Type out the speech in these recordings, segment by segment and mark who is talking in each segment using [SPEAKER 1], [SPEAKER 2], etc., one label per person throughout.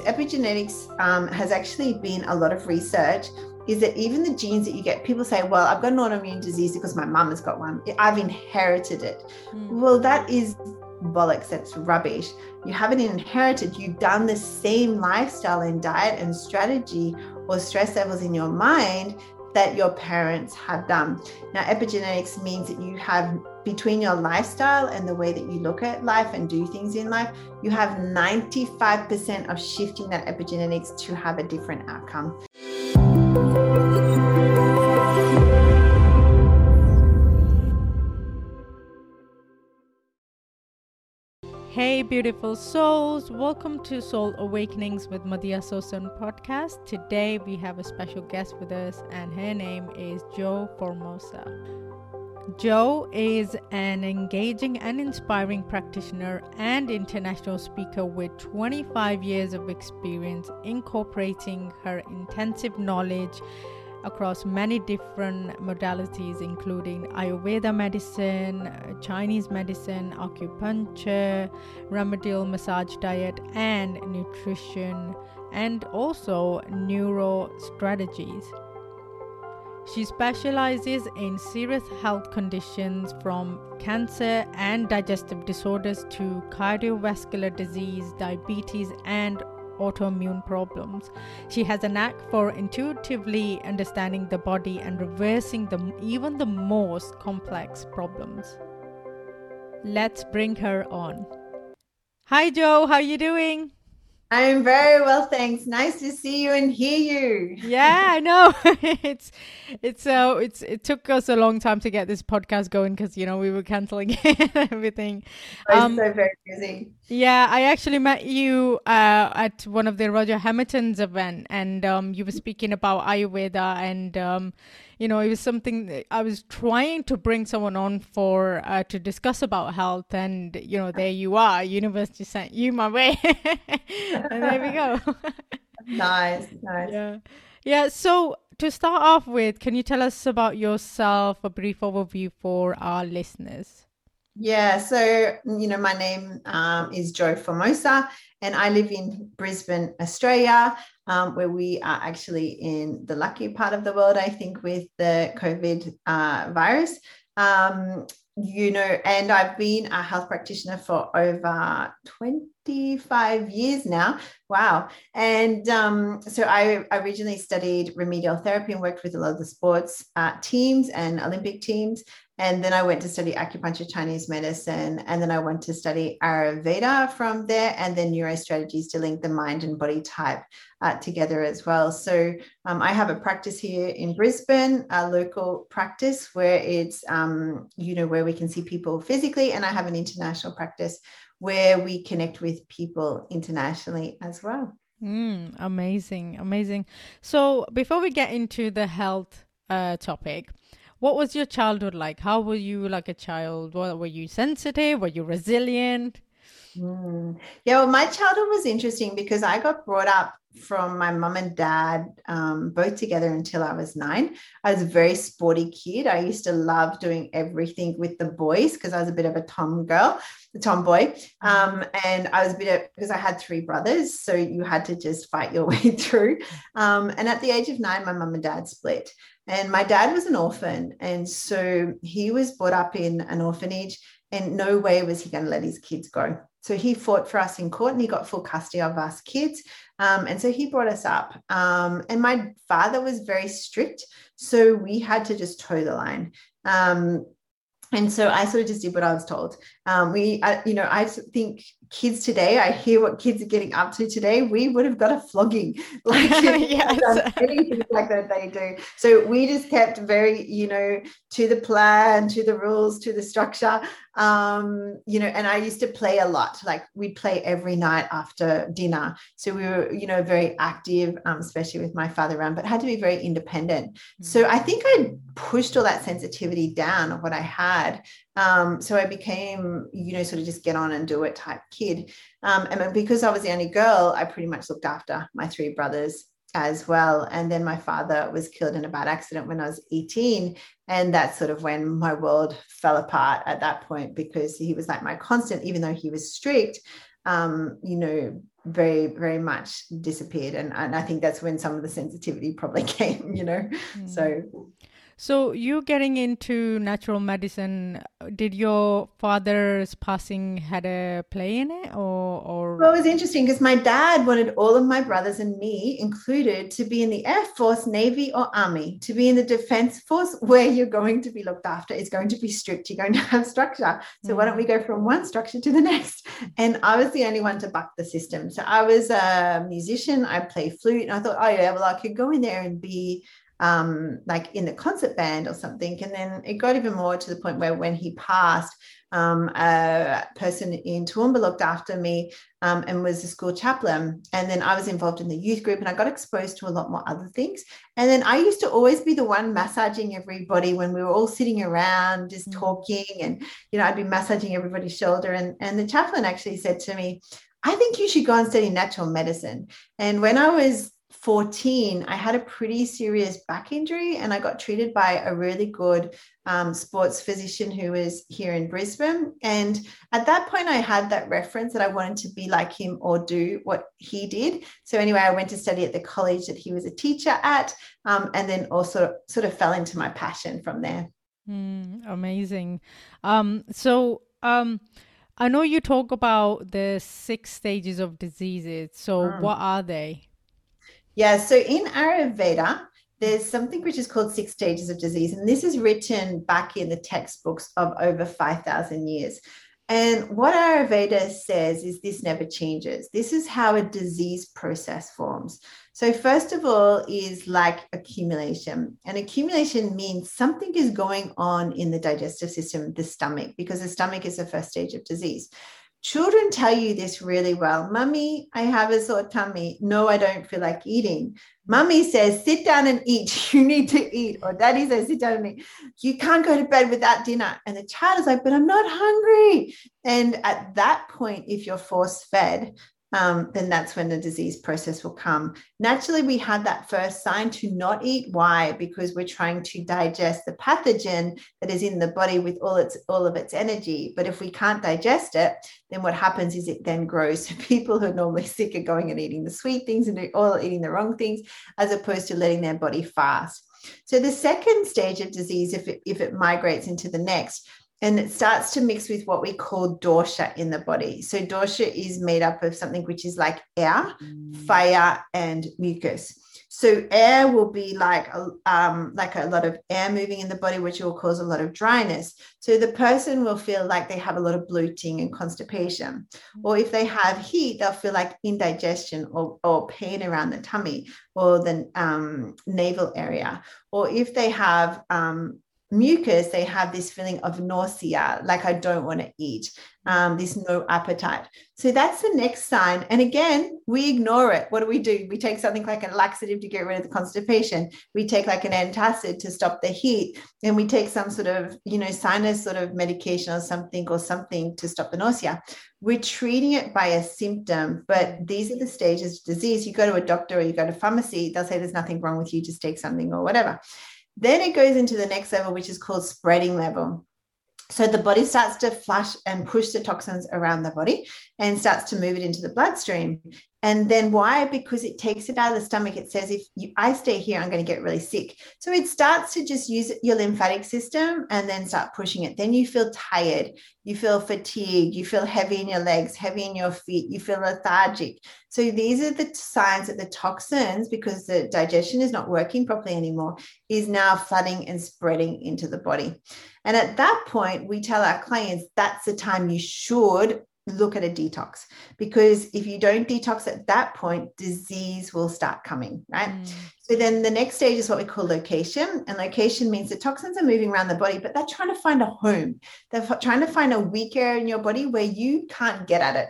[SPEAKER 1] Epigenetics um, has actually been a lot of research. Is that even the genes that you get, people say, Well, I've got an autoimmune disease because my mum has got one. I've inherited it. Mm. Well, that is bollocks. That's rubbish. You haven't inherited, you've done the same lifestyle and diet and strategy or stress levels in your mind that your parents have done. Now, epigenetics means that you have between your lifestyle and the way that you look at life and do things in life, you have 95% of shifting that epigenetics to have a different outcome.
[SPEAKER 2] Hey, beautiful souls, welcome to Soul Awakenings with Madhya Sosan podcast. Today we have a special guest with us, and her name is Jo Formosa. Jo is an engaging and inspiring practitioner and international speaker with 25 years of experience incorporating her intensive knowledge across many different modalities, including Ayurveda medicine, Chinese medicine, acupuncture, remedial massage diet, and nutrition, and also neuro strategies. She specializes in serious health conditions from cancer and digestive disorders to cardiovascular disease, diabetes, and autoimmune problems. She has a knack for intuitively understanding the body and reversing the, even the most complex problems. Let's bring her on. Hi Jo. how are you doing?
[SPEAKER 1] I'm very well, thanks. Nice to see you and hear you.
[SPEAKER 2] Yeah, I know. it's it's uh it's it took us a long time to get this podcast going because you know we were canceling everything.
[SPEAKER 1] I'm um, so very busy.
[SPEAKER 2] Yeah, I actually met you uh, at one of the Roger Hamilton's event, and um, you were speaking about Ayurveda, and um, you know, it was something I was trying to bring someone on for uh, to discuss about health, and you know, there you are, university sent you my way, and there we go.
[SPEAKER 1] nice, nice.
[SPEAKER 2] Yeah, yeah. So to start off with, can you tell us about yourself, a brief overview for our listeners?
[SPEAKER 1] Yeah, so you know, my name um, is Jo Formosa, and I live in Brisbane, Australia, um, where we are actually in the lucky part of the world, I think, with the COVID uh, virus. Um, you know, and I've been a health practitioner for over 25 years now. Wow. And um, so I originally studied remedial therapy and worked with a lot of the sports uh, teams and Olympic teams. And then I went to study acupuncture, Chinese medicine, and then I went to study Ayurveda from there, and then neurostrategies to link the mind and body type uh, together as well. So um, I have a practice here in Brisbane, a local practice where it's, um, you know, where we can see people physically, and I have an international practice where we connect with people internationally as well.
[SPEAKER 2] Mm, amazing, amazing. So before we get into the health uh, topic, what was your childhood like? How were you like a child? Were you sensitive? Were you resilient?
[SPEAKER 1] Mm. Yeah, well, my childhood was interesting because I got brought up from my mum and dad, um, both together until I was nine. I was a very sporty kid. I used to love doing everything with the boys because I was a bit of a tom girl, the tomboy. Um, and I was a bit of, because I had three brothers. So you had to just fight your way through. Um, and at the age of nine, my mum and dad split. And my dad was an orphan. And so he was brought up in an orphanage, and no way was he going to let his kids go. So he fought for us in court and he got full custody of us kids. Um, and so he brought us up. Um, and my father was very strict. So we had to just toe the line. Um, and so I sort of just did what I was told. Um, we, I, you know, I think kids today, I hear what kids are getting up to today. We would have got a flogging, like yes. anything like that they do. So we just kept very, you know, to the plan, to the rules, to the structure. Um, you know, and I used to play a lot. Like we'd play every night after dinner. So we were, you know, very active, um, especially with my father around, but had to be very independent. Mm-hmm. So I think I pushed all that sensitivity down of what I had um, so I became, you know, sort of just get on and do it type kid. Um, and because I was the only girl, I pretty much looked after my three brothers as well. And then my father was killed in a bad accident when I was 18. And that's sort of when my world fell apart at that point because he was like my constant, even though he was strict. um, you know, very, very much disappeared. And, and I think that's when some of the sensitivity probably came, you know. Mm. So
[SPEAKER 2] so you getting into natural medicine, did your father's passing had a play in it or, or...
[SPEAKER 1] Well, it was interesting because my dad wanted all of my brothers and me included to be in the Air Force, Navy, or Army, to be in the Defense Force where you're going to be looked after. It's going to be strict. You're going to have structure. So mm. why don't we go from one structure to the next? And I was the only one to buck the system. So I was a musician. I play flute. And I thought, oh yeah, well, I could go in there and be um, like in the concert band or something. And then it got even more to the point where when he passed, um, a person in Toowoomba looked after me um, and was a school chaplain. And then I was involved in the youth group and I got exposed to a lot more other things. And then I used to always be the one massaging everybody when we were all sitting around just mm. talking. And, you know, I'd be massaging everybody's shoulder. And, and the chaplain actually said to me, I think you should go and study natural medicine. And when I was 14, I had a pretty serious back injury and I got treated by a really good um, sports physician who was here in Brisbane. And at that point, I had that reference that I wanted to be like him or do what he did. So, anyway, I went to study at the college that he was a teacher at, um, and then also sort of fell into my passion from there.
[SPEAKER 2] Mm, amazing. Um, so, um, I know you talk about the six stages of diseases. So, mm. what are they?
[SPEAKER 1] Yeah, so in Ayurveda, there's something which is called six stages of disease, and this is written back in the textbooks of over 5,000 years. And what Ayurveda says is this never changes. This is how a disease process forms. So, first of all, is like accumulation. And accumulation means something is going on in the digestive system, the stomach, because the stomach is the first stage of disease. Children tell you this really well. Mummy, I have a sore tummy. No, I don't feel like eating. Mummy says, sit down and eat. You need to eat. Or daddy says, sit down and eat. You can't go to bed without dinner. And the child is like, but I'm not hungry. And at that point, if you're force fed, um, then that's when the disease process will come. Naturally, we had that first sign to not eat. Why? Because we're trying to digest the pathogen that is in the body with all its all of its energy. But if we can't digest it, then what happens is it then grows. So people who are normally sick are going and eating the sweet things and all eating the wrong things, as opposed to letting their body fast. So the second stage of disease, if it, if it migrates into the next, and it starts to mix with what we call dosha in the body. So dosha is made up of something which is like air, mm. fire, and mucus. So air will be like a, um, like a lot of air moving in the body, which will cause a lot of dryness. So the person will feel like they have a lot of bloating and constipation. Mm. Or if they have heat, they'll feel like indigestion or, or pain around the tummy or the um, navel area. Or if they have um, mucus, they have this feeling of nausea, like I don't want to eat, um, this no appetite. So that's the next sign. And again, we ignore it. What do we do? We take something like a laxative to get rid of the constipation. We take like an antacid to stop the heat. And we take some sort of, you know, sinus sort of medication or something or something to stop the nausea. We're treating it by a symptom, but these are the stages of disease. You go to a doctor or you go to pharmacy, they'll say there's nothing wrong with you, just take something or whatever. Then it goes into the next level, which is called spreading level. So the body starts to flush and push the toxins around the body and starts to move it into the bloodstream. And then why? Because it takes it out of the stomach. It says, if you, I stay here, I'm going to get really sick. So it starts to just use your lymphatic system and then start pushing it. Then you feel tired, you feel fatigued, you feel heavy in your legs, heavy in your feet, you feel lethargic. So these are the signs that the toxins, because the digestion is not working properly anymore, is now flooding and spreading into the body. And at that point, we tell our clients that's the time you should look at a detox. Because if you don't detox at that point disease will start coming right? Mm. so then the next stage is what we call location. And location means the toxins are moving around the body but they're trying to find a home. They're trying to find a weak area in your body where you can't get at it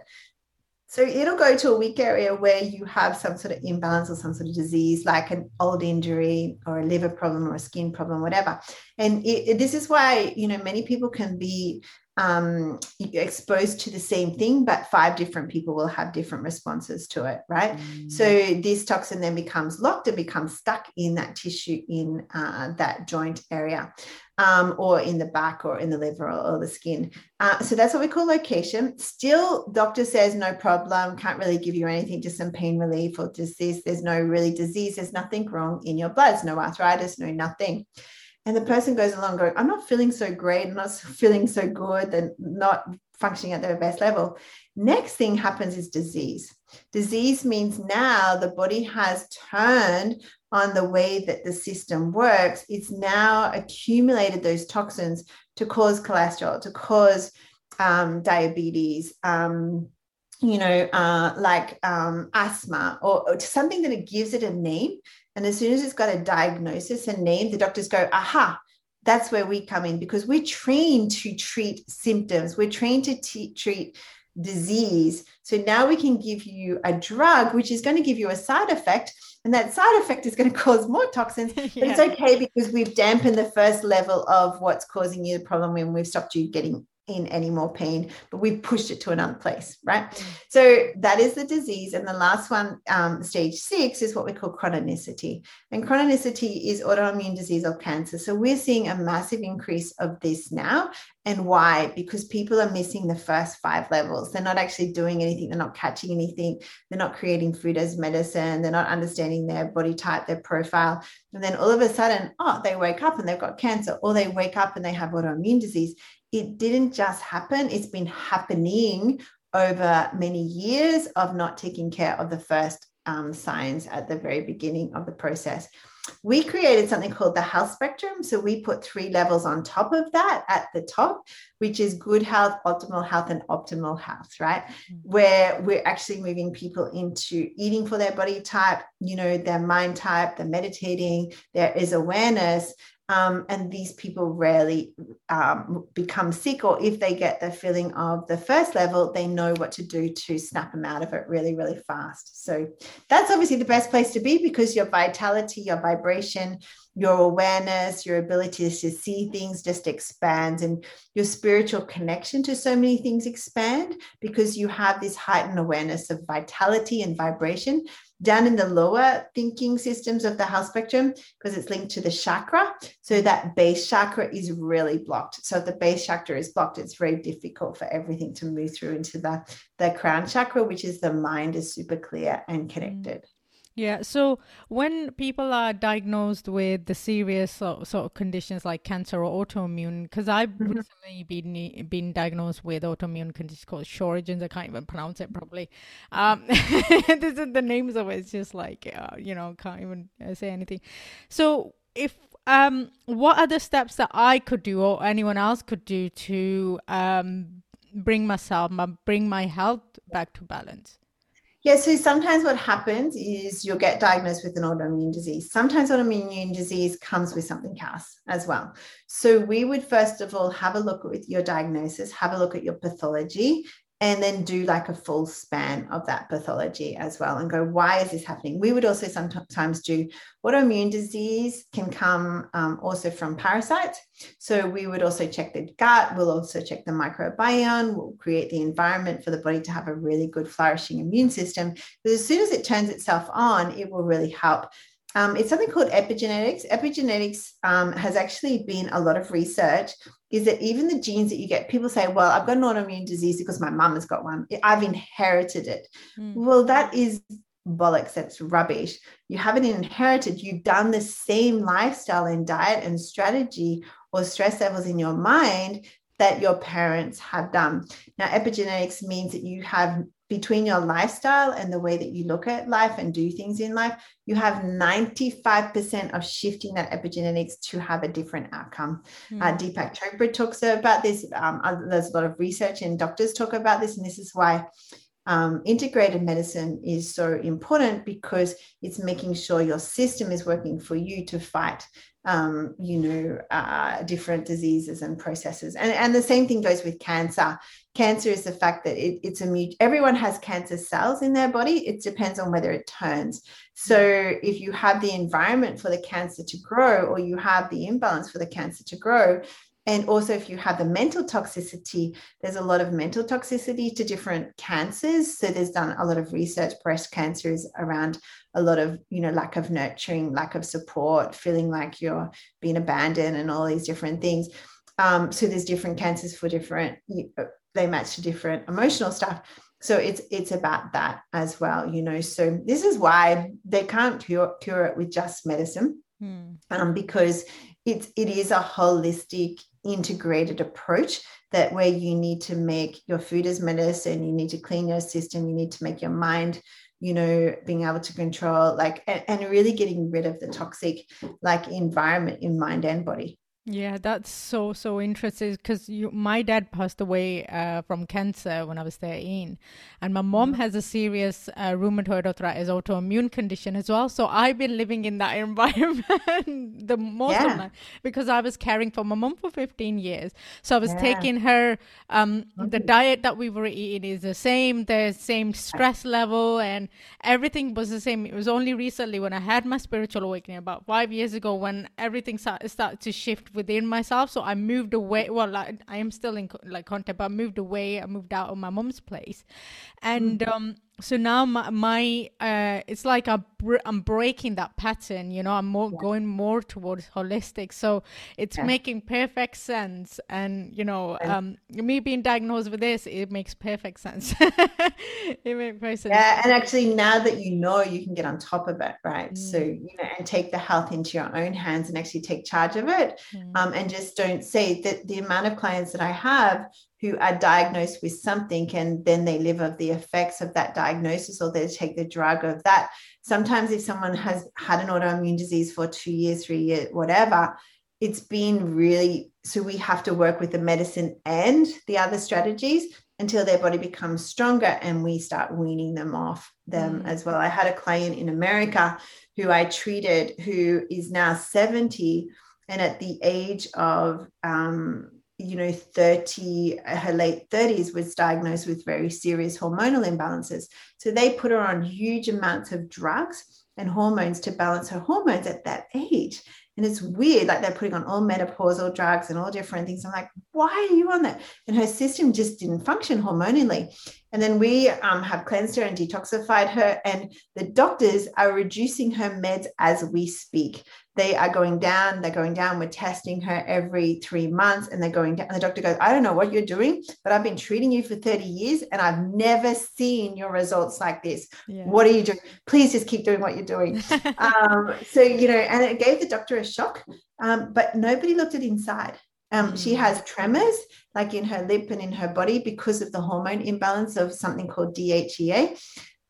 [SPEAKER 1] so it'll go to a weak area where you have some sort of imbalance or some sort of disease, like an old injury or a liver problem or a skin problem, whatever. And it, it, this is why you know many people can be um, exposed to the same thing, but five different people will have different responses to it, right? Mm. So this toxin then becomes locked and becomes stuck in that tissue in uh, that joint area. Um, or in the back or in the liver or, or the skin. Uh, so that's what we call location. Still, doctor says no problem, can't really give you anything, just some pain relief or just this. There's no really disease, there's nothing wrong in your blood, there's no arthritis, no nothing. And the person goes along going, I'm not feeling so great, I'm not feeling so good, and not functioning at their best level. Next thing happens is disease. Disease means now the body has turned on the way that the system works. It's now accumulated those toxins to cause cholesterol, to cause um, diabetes, um, you know, uh, like um, asthma, or, or something that it gives it a name. And as soon as it's got a diagnosis and name, the doctors go, aha, that's where we come in because we're trained to treat symptoms. We're trained to t- treat disease. So now we can give you a drug, which is going to give you a side effect. And that side effect is going to cause more toxins, but yeah. it's okay because we've dampened the first level of what's causing you the problem when we've stopped you getting in any more pain, but we've pushed it to another place, right? Mm. So that is the disease. And the last one, um, stage six, is what we call chronicity. And chronicity is autoimmune disease or cancer. So we're seeing a massive increase of this now. And why? Because people are missing the first five levels. They're not actually doing anything, they're not catching anything, they're not creating food as medicine, they're not understanding their body type, their profile. And then all of a sudden, oh, they wake up and they've got cancer, or they wake up and they have autoimmune disease it didn't just happen, it's been happening over many years of not taking care of the first um, signs at the very beginning of the process. We created something called the health spectrum. So we put three levels on top of that at the top, which is good health, optimal health, and optimal health, right? Mm-hmm. Where we're actually moving people into eating for their body type, you know, their mind type, the meditating, there is awareness, um, and these people rarely um, become sick, or if they get the feeling of the first level, they know what to do to snap them out of it really, really fast. So that's obviously the best place to be because your vitality, your vibration, your awareness, your ability to see things just expands, and your spiritual connection to so many things expand because you have this heightened awareness of vitality and vibration down in the lower thinking systems of the health spectrum because it's linked to the chakra. So that base chakra is really blocked. So the base chakra is blocked, it's very difficult for everything to move through into the, the crown chakra, which is the mind is super clear and mm. connected.
[SPEAKER 2] Yeah. So when people are diagnosed with the serious sort, of conditions like cancer or autoimmune, because I've mm-hmm. recently been been diagnosed with autoimmune condition called Sjögren's. I can't even pronounce it properly. Um, this is the names of it. It's just like uh, you know, can't even uh, say anything. So if um, what are the steps that I could do or anyone else could do to um, bring myself, bring my health back to balance?
[SPEAKER 1] Yeah, so sometimes what happens is you'll get diagnosed with an autoimmune disease. Sometimes autoimmune disease comes with something else as well. So we would first of all have a look at your diagnosis, have a look at your pathology, and then do like a full span of that pathology as well and go why is this happening? We would also sometimes do autoimmune disease can come um, also from parasites? So we would also check the gut we'll also check the microbiome we'll create the environment for the body to have a really good flourishing immune system. But as soon as it turns itself on it will really help um, it's something called epigenetics. Epigenetics um, has actually been a lot of research. Is that even the genes that you get? People say, "Well, I've got an autoimmune disease because my mum has got one. I've inherited it." Mm. Well, that is bollocks. That's rubbish. You haven't inherited. You've done the same lifestyle and diet and strategy or stress levels in your mind that your parents have done. Now, epigenetics means that you have between your lifestyle and the way that you look at life and do things in life, you have 95% of shifting that epigenetics to have a different outcome. Mm. Uh, Deepak Chopra talks about this. Um, there's a lot of research and doctors talk about this. And this is why um, integrated medicine is so important because it's making sure your system is working for you to fight um, you know, uh, different diseases and processes. And, and the same thing goes with cancer. Cancer is the fact that it, it's a everyone has cancer cells in their body. It depends on whether it turns. So if you have the environment for the cancer to grow, or you have the imbalance for the cancer to grow, and also if you have the mental toxicity there's a lot of mental toxicity to different cancers so there's done a lot of research breast cancer is around a lot of you know lack of nurturing lack of support feeling like you're being abandoned and all these different things um, so there's different cancers for different they match to different emotional stuff. So it's it's about that as well you know. So this is why they can't cure, cure it with just medicine mm. um, because it's it is a holistic integrated approach that where you need to make your food as medicine you need to clean your system you need to make your mind you know being able to control like and, and really getting rid of the toxic like environment in mind and body
[SPEAKER 2] yeah, that's so so interesting because my dad passed away uh, from cancer when I was thirteen, and my mom mm-hmm. has a serious uh, rheumatoid arthritis autoimmune condition as well. So I've been living in that environment the most yeah. of my because I was caring for my mom for fifteen years. So I was yeah. taking her. Um, mm-hmm. The diet that we were eating is the same, the same stress level, and everything was the same. It was only recently when I had my spiritual awakening about five years ago when everything started to shift within myself. So I moved away. Well, like, I am still in like contact, but I moved away. I moved out of my mom's place, and mm-hmm. um, so now my, my uh, it's like I'm, I'm breaking that pattern you know i'm more yeah. going more towards holistic so it's yeah. making perfect sense and you know um, me being diagnosed with this it makes perfect sense it
[SPEAKER 1] makes perfect sense yeah and actually now that you know you can get on top of it right mm. so you know and take the health into your own hands and actually take charge of it mm. um, and just don't say that the amount of clients that i have who are diagnosed with something and then they live of the effects of that diagnosis or they take the drug of that. Sometimes, if someone has had an autoimmune disease for two years, three years, whatever, it's been really so we have to work with the medicine and the other strategies until their body becomes stronger and we start weaning them off them mm. as well. I had a client in America who I treated who is now 70 and at the age of um, you know 30 her late 30s was diagnosed with very serious hormonal imbalances. So they put her on huge amounts of drugs and hormones to balance her hormones at that age. And it's weird like they're putting on all menopausal drugs and all different things. I'm like why are you on that? And her system just didn't function hormonally and then we um, have cleansed her and detoxified her and the doctors are reducing her meds as we speak they are going down, they're going down. We're testing her every three months and they're going down. And the doctor goes, I don't know what you're doing, but I've been treating you for 30 years and I've never seen your results like this. Yeah. What are you doing? Please just keep doing what you're doing. um, so, you know, and it gave the doctor a shock, um, but nobody looked at inside. Um, She mm. has tremors like in her lip and in her body because of the hormone imbalance of something called DHEA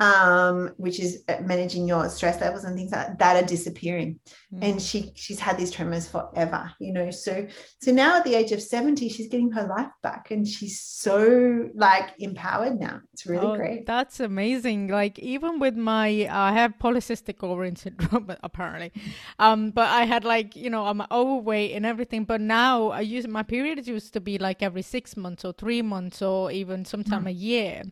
[SPEAKER 1] um, which is uh, managing your stress levels and things like that, that are disappearing. Mm. And she she's had these tremors forever, you know. So so now at the age of 70, she's getting her life back and she's so like empowered now. It's really oh, great.
[SPEAKER 2] That's amazing. Like even with my I have polycystic ovarian syndrome apparently. Um, but I had like, you know, I'm overweight and everything. But now I use my periods used to be like every six months or three months or even sometime mm. a year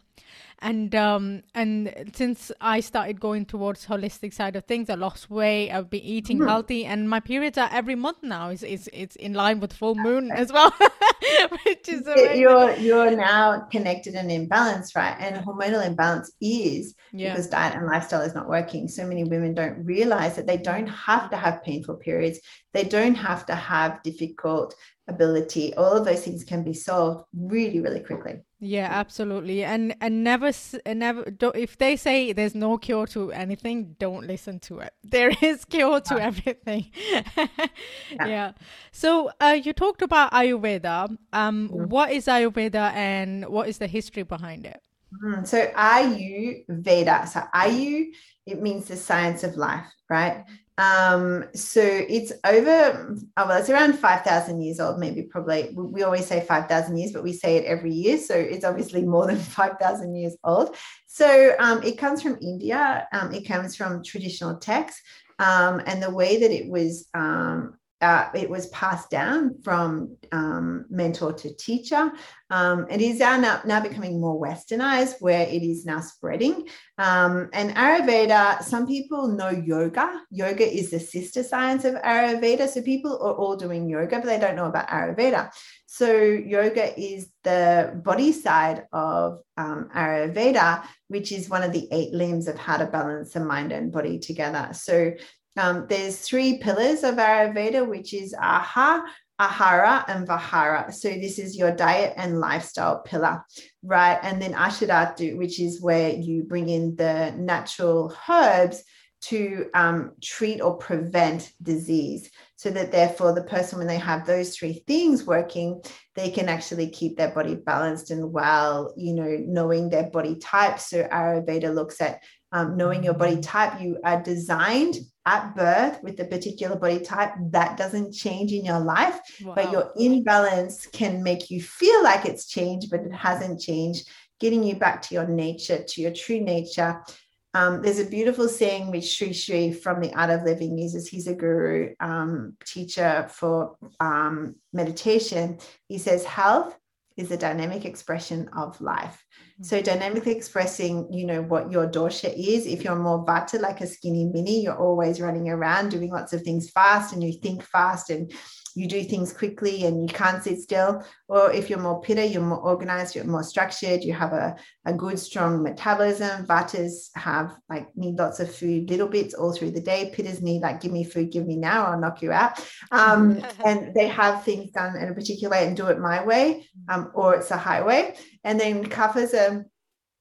[SPEAKER 2] and um and since i started going towards holistic side of things i lost weight i've been eating mm. healthy and my periods are every month now. It's it's, it's in line with full moon as well
[SPEAKER 1] which is amazing. you're you're now connected and in balance right? And hormonal imbalance is yeah. because diet and lifestyle is not working. So many women don't realize that they don't have to have painful periods. They don't have to have difficult ability. All of those things can be solved really really quickly
[SPEAKER 2] yeah absolutely and and never and never don't, if they say there's no cure to anything don't listen to it there is cure to everything yeah. yeah. so uh, you talked about ayurveda um mm. what is ayurveda and what is the history behind it
[SPEAKER 1] mm, so ayurveda so ayu it means the science of life right um, so it's over, oh, well, it's around 5,000 years old, maybe probably. We always say 5,000 years, but we say it every year. So it's obviously more than 5,000 years old. So um, it comes from India, um, it comes from traditional texts. Um, and the way that it was um, uh, it was passed down from um, mentor to teacher. Um, it is now, now becoming more westernized, where it is now spreading. Um, and Ayurveda, some people know yoga. Yoga is the sister science of Ayurveda. So people are all doing yoga, but they don't know about Ayurveda. So yoga is the body side of um, Ayurveda, which is one of the eight limbs of how to balance the mind and body together. So um, there's three pillars of Ayurveda, which is Aha, Ahara, and vihara. So this is your diet and lifestyle pillar, right? And then Aushadhatu, which is where you bring in the natural herbs to um, treat or prevent disease so that therefore the person when they have those three things working they can actually keep their body balanced and well you know knowing their body type so ayurveda looks at um, knowing your body type you are designed at birth with the particular body type that doesn't change in your life wow. but your imbalance can make you feel like it's changed but it hasn't changed getting you back to your nature to your true nature um, there's a beautiful saying which Sri Sri from the Art of Living uses. He's a guru um, teacher for um, meditation. He says, Health is a dynamic expression of life. So dynamically expressing, you know, what your dosha is. If you're more vata, like a skinny mini, you're always running around doing lots of things fast and you think fast and you do things quickly and you can't sit still. Or if you're more pitta, you're more organized, you're more structured, you have a, a good, strong metabolism. Vatas have like need lots of food, little bits all through the day. Pittas need like, give me food, give me now, I'll knock you out. Um, and they have things done in a particular way and do it my way, um, or it's a highway. And then kaphas are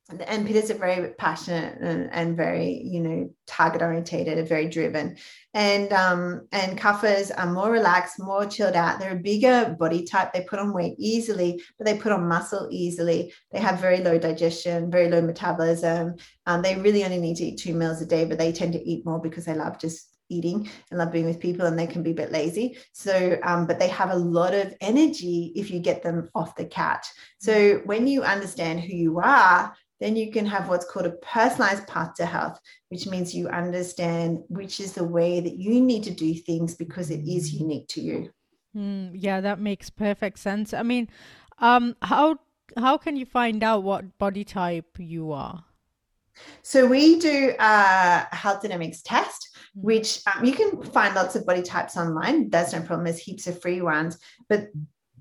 [SPEAKER 1] and Pittas are very passionate and, and, very, you know, target orientated and very driven. And um, and kaphas are more relaxed, more chilled out. They're a bigger body type. They put on weight easily, but they put on muscle easily. They have very low digestion, very low metabolism. Um, they really only need to eat two meals a day, but they tend to eat more because they love just eating and love being with people and they can be a bit lazy so um, but they have a lot of energy if you get them off the couch so when you understand who you are then you can have what's called a personalized path to health, which means you understand which is the way that you need to do things because it is unique to you.
[SPEAKER 2] Mm, yeah, that makes perfect sense. I mean, um, how how can you find out what body type you are?
[SPEAKER 1] So we do a health dynamics test. Which um, you can find lots of body types online. That's no problem. There's heaps of free ones, but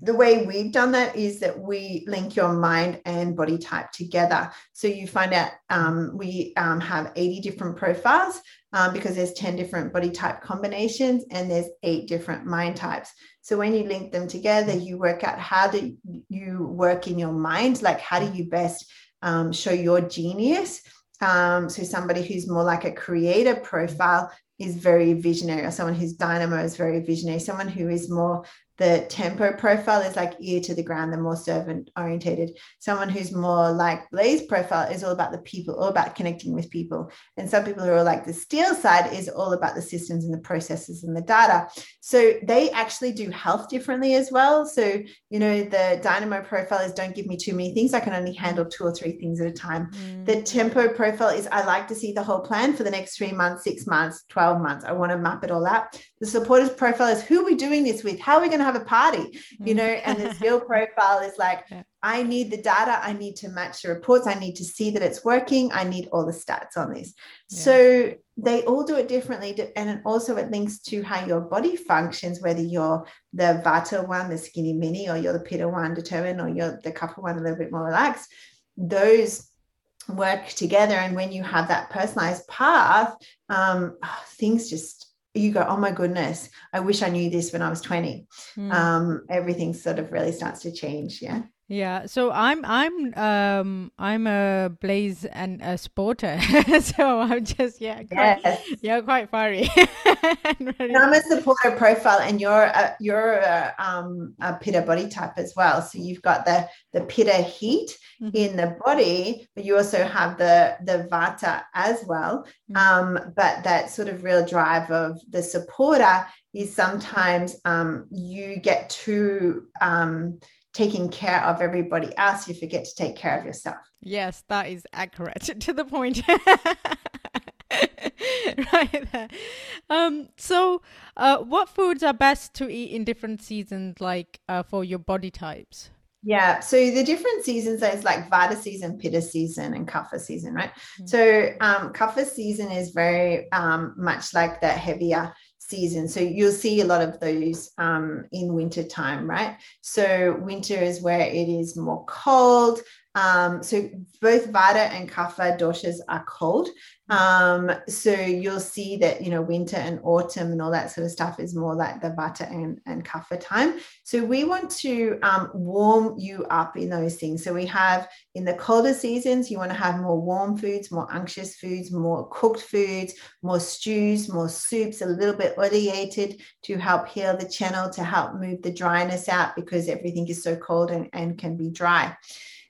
[SPEAKER 1] the way we've done that is that we link your mind and body type together. So you find out um, we um, have 80 different profiles um, because there's 10 different body type combinations and there's eight different mind types. So when you link them together, you work out how do you work in your mind, like how do you best um, show your genius. Um, so somebody who's more like a creator profile is very visionary or someone who's dynamo is very visionary someone who is more the tempo profile is like ear to the ground, the more servant orientated. Someone who's more like Blaze profile is all about the people, all about connecting with people. And some people who are like the steel side is all about the systems and the processes and the data. So they actually do health differently as well. So, you know, the dynamo profile is don't give me too many things. I can only handle two or three things at a time. Mm. The tempo profile is I like to see the whole plan for the next three months, six months, 12 months. I want to map it all out. The supporters profile is who are we doing this with? How are we going to have a party, you know, and the skill profile is like, I need the data, I need to match the reports, I need to see that it's working, I need all the stats on this. Yeah. So they all do it differently. And also it links to how your body functions, whether you're the Vata one, the skinny mini, or you're the Pitta one determined, or you're the Kapha one a little bit more relaxed. Those work together. And when you have that personalized path, um, things just you go, oh my goodness, I wish I knew this when I was 20. Mm. Um, everything sort of really starts to change. Yeah.
[SPEAKER 2] Yeah, so I'm I'm um I'm a blaze and a sporter, so I'm just yeah quite, yes. yeah quite fiery.
[SPEAKER 1] I'm a supporter profile, and you're a, you're a, um, a pitta body type as well. So you've got the the pitta heat mm-hmm. in the body, but you also have the the vata as well. Mm-hmm. Um, but that sort of real drive of the supporter is sometimes um, you get too um taking care of everybody else, you forget to take care of yourself.
[SPEAKER 2] Yes, that is accurate to the point. right there. Um, so, uh, what foods are best to eat in different seasons, like uh, for your body types?
[SPEAKER 1] Yeah. So the different seasons is like Vata season, Pitta season, and Kapha season, right? Mm-hmm. So um, Kapha season is very um, much like that heavier season. So you'll see a lot of those um, in winter time, right? So winter is where it is more cold. Um, so both Vata and Kapha doshas are cold. Um, so you'll see that, you know, winter and autumn and all that sort of stuff is more like the Vata and, and Kapha time. So we want to um, warm you up in those things. So we have in the colder seasons, you want to have more warm foods, more unctuous foods, more cooked foods, more stews, more soups, a little bit oleated to help heal the channel, to help move the dryness out because everything is so cold and, and can be dry.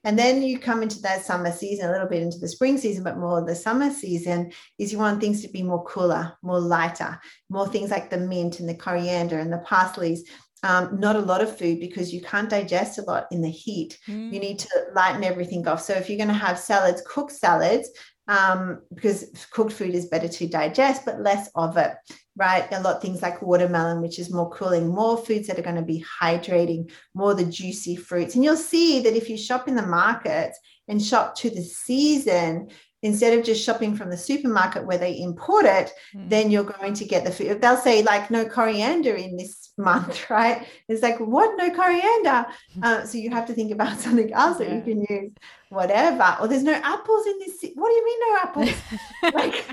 [SPEAKER 1] And then you come into that summer season, a little bit into the spring season, but more the summer season is you want things to be more cooler, more lighter, more things like the mint and the coriander and the parsleys. Um, not a lot of food because you can't digest a lot in the heat. Mm. You need to lighten everything off. So if you're going to have salads, cook salads, um, because cooked food is better to digest, but less of it, right? A lot of things like watermelon, which is more cooling, more foods that are going to be hydrating, more the juicy fruits. And you'll see that if you shop in the markets and shop to the season, instead of just shopping from the supermarket where they import it, mm. then you're going to get the food. They'll say, like, no coriander in this month, right? It's like, what? No coriander. Uh, so you have to think about something else yeah. that you can use, whatever. Or there's no apples in this. What do you mean, no apples? like,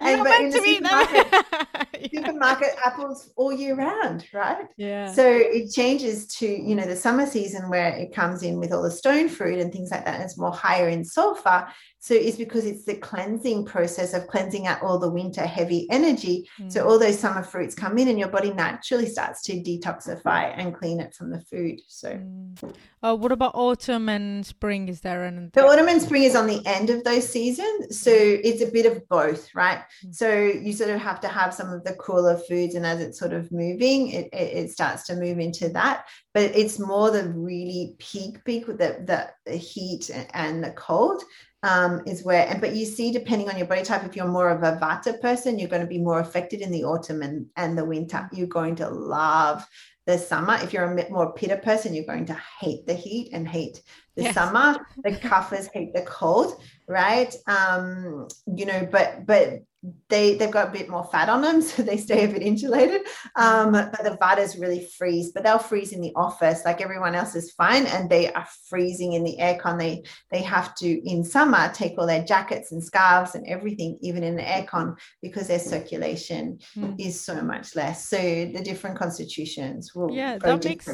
[SPEAKER 2] and, but in the
[SPEAKER 1] supermarket, supermarket apples all year round, right?
[SPEAKER 2] Yeah.
[SPEAKER 1] So it changes to, you know, the summer season where it comes in with all the stone fruit and things like that. And it's more higher in sulfur. So it's because it's the cleansing process of cleansing out all the winter heavy energy. Mm. So all those summer fruits come in and your body naturally starts to detoxify and clean it from the food. So mm.
[SPEAKER 2] uh, what about autumn and spring? Is there an
[SPEAKER 1] the autumn and spring is on the end of those seasons. So it's a bit of both, right? Mm. So you sort of have to have some of the cooler foods and as it's sort of moving, it, it, it starts to move into that. But it's more the really peak peak with the, the, the heat and the cold um, is where, and but you see, depending on your body type, if you're more of a Vata person, you're going to be more affected in the autumn and, and the winter. You're going to love the summer. If you're a more Pitta person, you're going to hate the heat and hate the yes. summer. The Kaphas hate the cold, right? Um, you know, but but they they've got a bit more fat on them, so they stay a bit insulated. Um, but the Vatas really freeze, but they'll freeze in the office like everyone else is fine, and they are freezing in the aircon. They they have to in summer take all their jackets and scarves and everything, even in the aircon, because their circulation mm. is so much less. So the different constitutions will
[SPEAKER 2] yeah that makes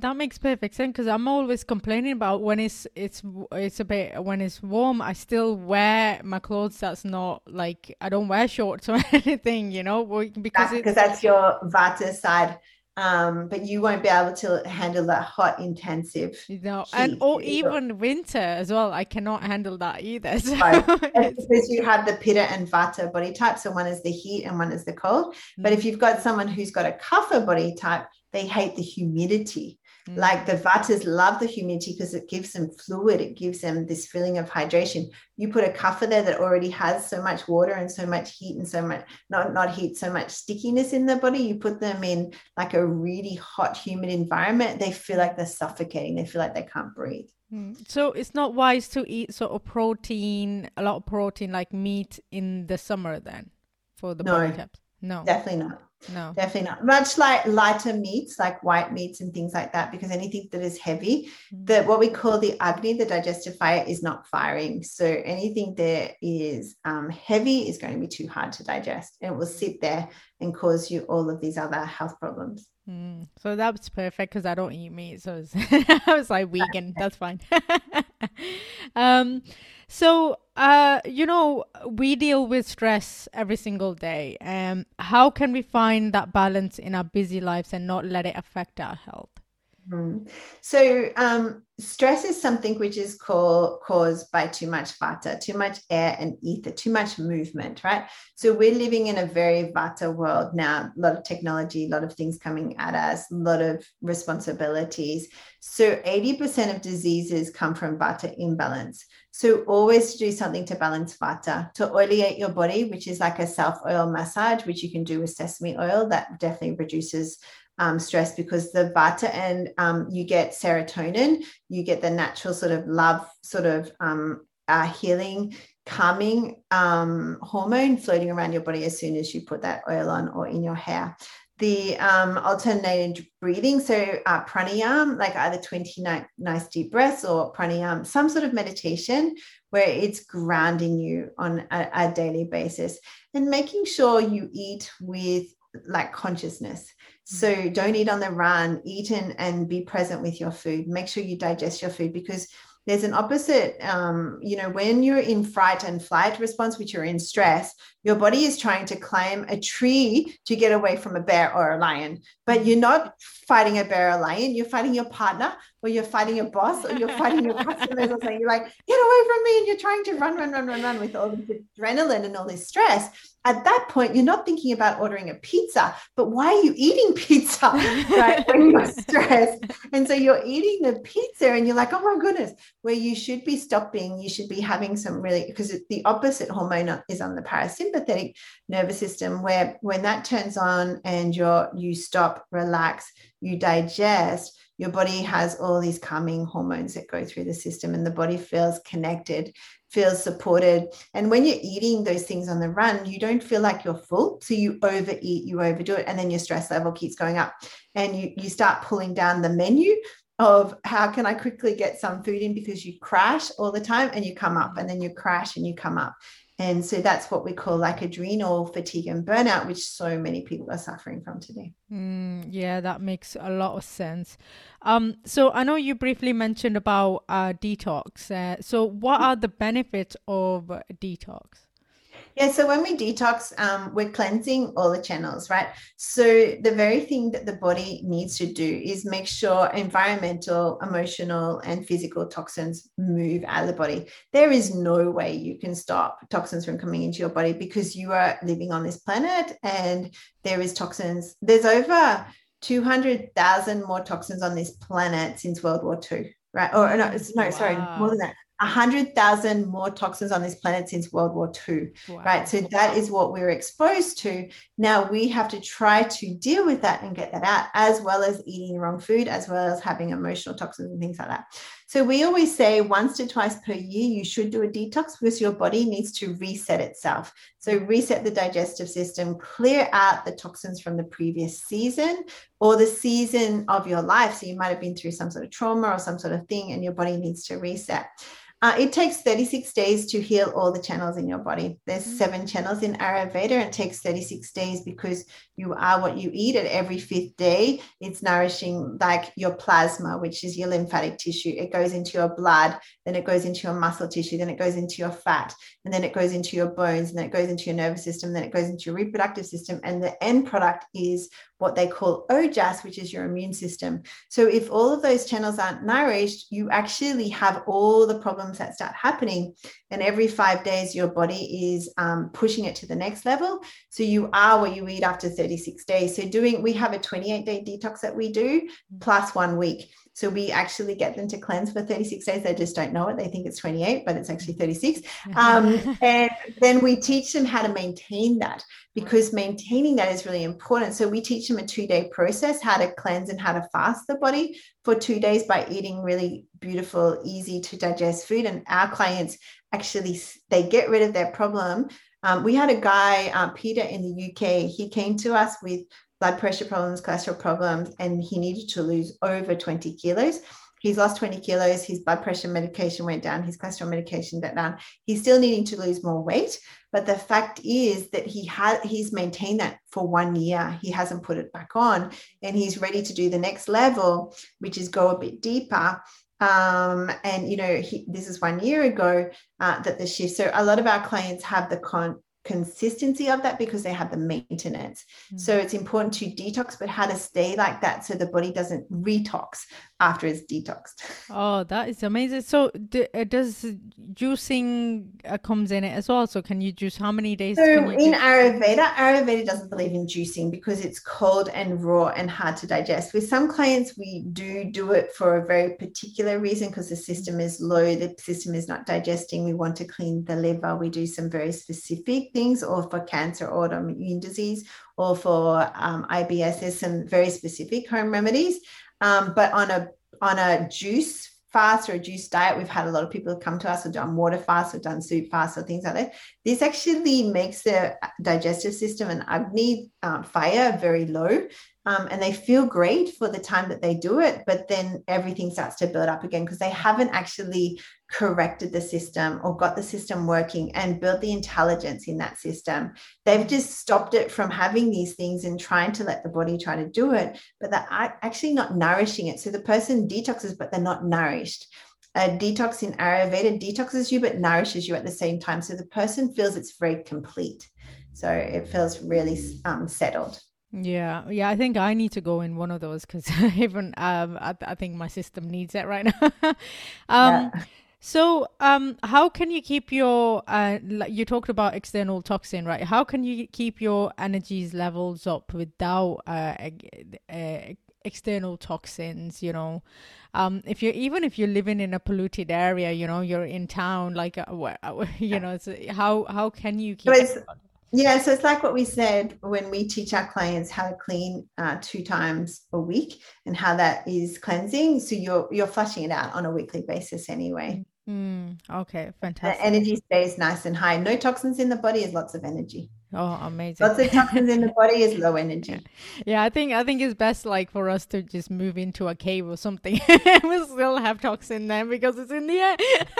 [SPEAKER 2] that makes perfect sense because I'm always complaining about when it's it's it's a bit when it's warm. I still wear my clothes. That's not like I don't wear shorts or anything, you know, because
[SPEAKER 1] because that's your Vata side. Um, but you won't be able to handle that hot, intensive.
[SPEAKER 2] You know, and or even winter as well. I cannot handle that either. So
[SPEAKER 1] right. because you have the Pitta and Vata body types So one is the heat and one is the cold. Mm-hmm. But if you've got someone who's got a Kapha body type, they hate the humidity. Mm. Like the vatas love the humidity because it gives them fluid, it gives them this feeling of hydration. You put a kapha there that already has so much water and so much heat and so much, not, not heat, so much stickiness in the body. You put them in like a really hot, humid environment, they feel like they're suffocating, they feel like they can't breathe.
[SPEAKER 2] Mm. So it's not wise to eat sort of protein, a lot of protein like meat in the summer then for the
[SPEAKER 1] no,
[SPEAKER 2] body types. No,
[SPEAKER 1] definitely not.
[SPEAKER 2] No,
[SPEAKER 1] definitely not. Much like lighter meats, like white meats and things like that, because anything that is heavy, mm. that what we call the agni, the digestive fire, is not firing. So anything that is um, heavy is going to be too hard to digest, and it will sit there and cause you all of these other health problems.
[SPEAKER 2] Mm. So that's perfect because I don't eat meat, so I was like vegan. that's fine. um, so, uh, you know, we deal with stress every single day. Um, how can we find that balance in our busy lives and not let it affect our health?
[SPEAKER 1] Mm. So, um, stress is something which is caused by too much vata, too much air and ether, too much movement, right? So, we're living in a very vata world now, a lot of technology, a lot of things coming at us, a lot of responsibilities. So, 80% of diseases come from vata imbalance. So, always do something to balance vata, to oleate your body, which is like a self oil massage, which you can do with sesame oil, that definitely reduces um, stress because the vata and um, you get serotonin, you get the natural sort of love, sort of um, uh, healing, calming um, hormone floating around your body as soon as you put that oil on or in your hair. The um, alternated breathing, so uh, pranayam, like either 20 nice deep breaths or pranayam, some sort of meditation where it's grounding you on a, a daily basis and making sure you eat with like consciousness. So mm-hmm. don't eat on the run, eat and, and be present with your food. Make sure you digest your food because there's an opposite um, you know when you're in fright and flight response which you're in stress your body is trying to climb a tree to get away from a bear or a lion. But you're not fighting a bear or a lion. You're fighting your partner or you're fighting your boss or you're fighting your customers or something. You're like get away from me and you're trying to run run run run run with all this adrenaline and all this stress. At that point you're not thinking about ordering a pizza but why are you eating pizza right when you're stressed? And so you're eating the pizza and you're like oh my goodness where you should be stopping. You should be having some really because the opposite hormone is on the parasympathetic nervous system where when that turns on and you're you stop relax you digest your body has all these calming hormones that go through the system and the body feels connected feels supported and when you're eating those things on the run you don't feel like you're full so you overeat you overdo it and then your stress level keeps going up and you you start pulling down the menu of how can I quickly get some food in because you crash all the time and you come up and then you crash and you come up. And so that's what we call like adrenal fatigue and burnout, which so many people are suffering from today.
[SPEAKER 2] Mm, yeah, that makes a lot of sense. Um, so I know you briefly mentioned about uh, detox. Uh, so what are the benefits of detox?
[SPEAKER 1] Yeah, so when we detox, um, we're cleansing all the channels, right? So the very thing that the body needs to do is make sure environmental, emotional, and physical toxins move out of the body. There is no way you can stop toxins from coming into your body because you are living on this planet and there is toxins. There's over 200,000 more toxins on this planet since World War II, right? Or no, no, wow. sorry, more than that. 100,000 more toxins on this planet since World War II, wow. right? So that is what we're exposed to. Now we have to try to deal with that and get that out, as well as eating the wrong food, as well as having emotional toxins and things like that. So we always say once to twice per year, you should do a detox because your body needs to reset itself. So reset the digestive system, clear out the toxins from the previous season or the season of your life. So you might have been through some sort of trauma or some sort of thing, and your body needs to reset. Uh, it takes 36 days to heal all the channels in your body. There's mm-hmm. seven channels in Ayurveda, it takes 36 days because you are what you eat. At every fifth day, it's nourishing like your plasma, which is your lymphatic tissue. It goes into your blood, then it goes into your muscle tissue, then it goes into your fat, and then it goes into your bones, and then it goes into your nervous system, then it goes into your reproductive system. And the end product is what they call OJAS, which is your immune system. So if all of those channels aren't nourished, you actually have all the problems that start happening. And every five days, your body is um, pushing it to the next level. So you are what you eat after 36 days. So doing, we have a 28 day detox that we do mm. plus one week. So we actually get them to cleanse for 36 days. They just don't know it. They think it's 28, but it's actually 36. Um, and then we teach them how to maintain that because maintaining that is really important. So we teach them a two day process, how to cleanse and how to fast the body for two days by eating really beautiful, easy to digest food. And our clients actually, they get rid of their problem. Um, we had a guy, uh, Peter, in the UK. He came to us with blood pressure problems, cholesterol problems, and he needed to lose over 20 kilos. He's lost 20 kilos. His blood pressure medication went down. His cholesterol medication went down. He's still needing to lose more weight. But the fact is that he had he's maintained that for one year. He hasn't put it back on, and he's ready to do the next level, which is go a bit deeper. Um, and you know, he, this is one year ago uh, that the shift. So a lot of our clients have the con consistency of that because they have the maintenance. Mm. So it's important to detox, but how to stay like that so the body doesn't retox after it's detoxed.
[SPEAKER 2] Oh, that is amazing. So d- uh, does juicing uh, comes in it as well? So can you juice how many days?
[SPEAKER 1] So in Ayurveda, Ayurveda doesn't believe in juicing because it's cold and raw and hard to digest. With some clients, we do do it for a very particular reason because the system is low, the system is not digesting. We want to clean the liver. We do some very specific things, or for cancer or autoimmune disease, or for um, IBS, there's some very specific home remedies. Um, but on a on a juice fast or a juice diet, we've had a lot of people come to us who've done water fast or done soup fast or things like that. This actually makes the digestive system and Agni uh, fire very low um, and they feel great for the time that they do it, but then everything starts to build up again because they haven't actually corrected the system or got the system working and built the intelligence in that system. They've just stopped it from having these things and trying to let the body try to do it, but they're actually not nourishing it. So the person detoxes, but they're not nourished. A detox in Ayurveda detoxes you, but nourishes you at the same time. So the person feels it's very complete. So it feels really um, settled.
[SPEAKER 2] Yeah, yeah. I think I need to go in one of those because even um, I, I, think my system needs it right now. um, yeah. So, um, how can you keep your? Uh, you talked about external toxin, right? How can you keep your energies levels up without uh, uh, external toxins? You know, um, if you're even if you're living in a polluted area, you know, you're in town, like, uh, you know, so how how can you keep?
[SPEAKER 1] So yeah, so it's like what we said when we teach our clients how to clean uh, two times a week and how that is cleansing. So you're you're flushing it out on a weekly basis anyway.
[SPEAKER 2] Mm, okay, fantastic.
[SPEAKER 1] The energy stays nice and high. No toxins in the body is lots of energy.
[SPEAKER 2] Oh, amazing!
[SPEAKER 1] Lots of toxins in the body is low energy.
[SPEAKER 2] Yeah. yeah, I think I think it's best like for us to just move into a cave or something. we'll still have toxin then because it's in the air.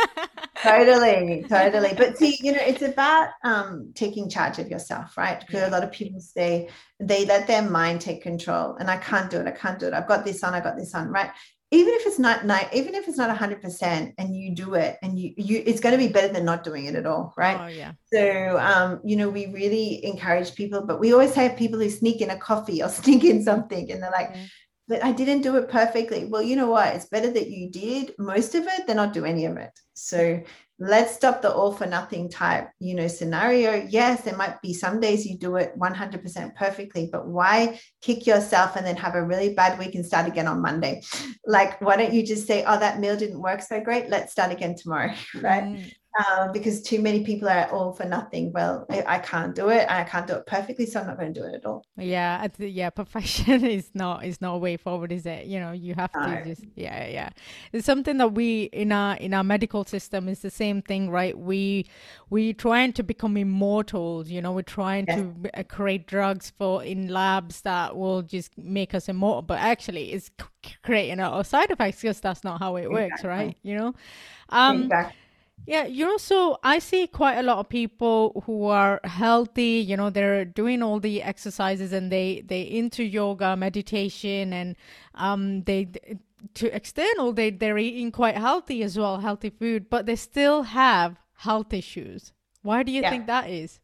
[SPEAKER 1] totally, totally. But see, you know, it's about um, taking charge of yourself, right? Because yeah. a lot of people say they let their mind take control, and I can't do it. I can't do it. I've got this on. I've got this on, right? Even if it's not even if it's not 100% and you do it and you you it's going to be better than not doing it at all right?
[SPEAKER 2] Oh, yeah.
[SPEAKER 1] So um you know we really encourage people but we always have people who sneak in a coffee or sneak in something and they're like mm-hmm. but i didn't do it perfectly. Well you know what? It's better that you did most of it than not do any of it. So let's stop the all for nothing type you know scenario. Yes there might be some days you do it 100% perfectly but why kick yourself and then have a really bad week and start again on monday? Like why don't you just say oh that meal didn't work so great. Let's start again tomorrow right? Mm um, because too many people are all for nothing. Well, I, I, can't do it. I can't do it perfectly, so I'm not going to do it at all.
[SPEAKER 2] Yeah, yeah. Perfection is not is not a way forward, is it? You know, you have no. to just yeah, yeah. It's something that we in our in our medical system is the same thing, right? We we trying to become immortals. You know, we're trying yes. to create drugs for in labs that will just make us immortal, but actually, it's creating a, side effects because that's not how it exactly. works, right? You know. Um, exactly yeah, you know, so I see quite a lot of people who are healthy, you know, they're doing all the exercises and they they into yoga, meditation and um they to external they they're eating quite healthy as well, healthy food, but they still have health issues. Why do you yeah. think that is?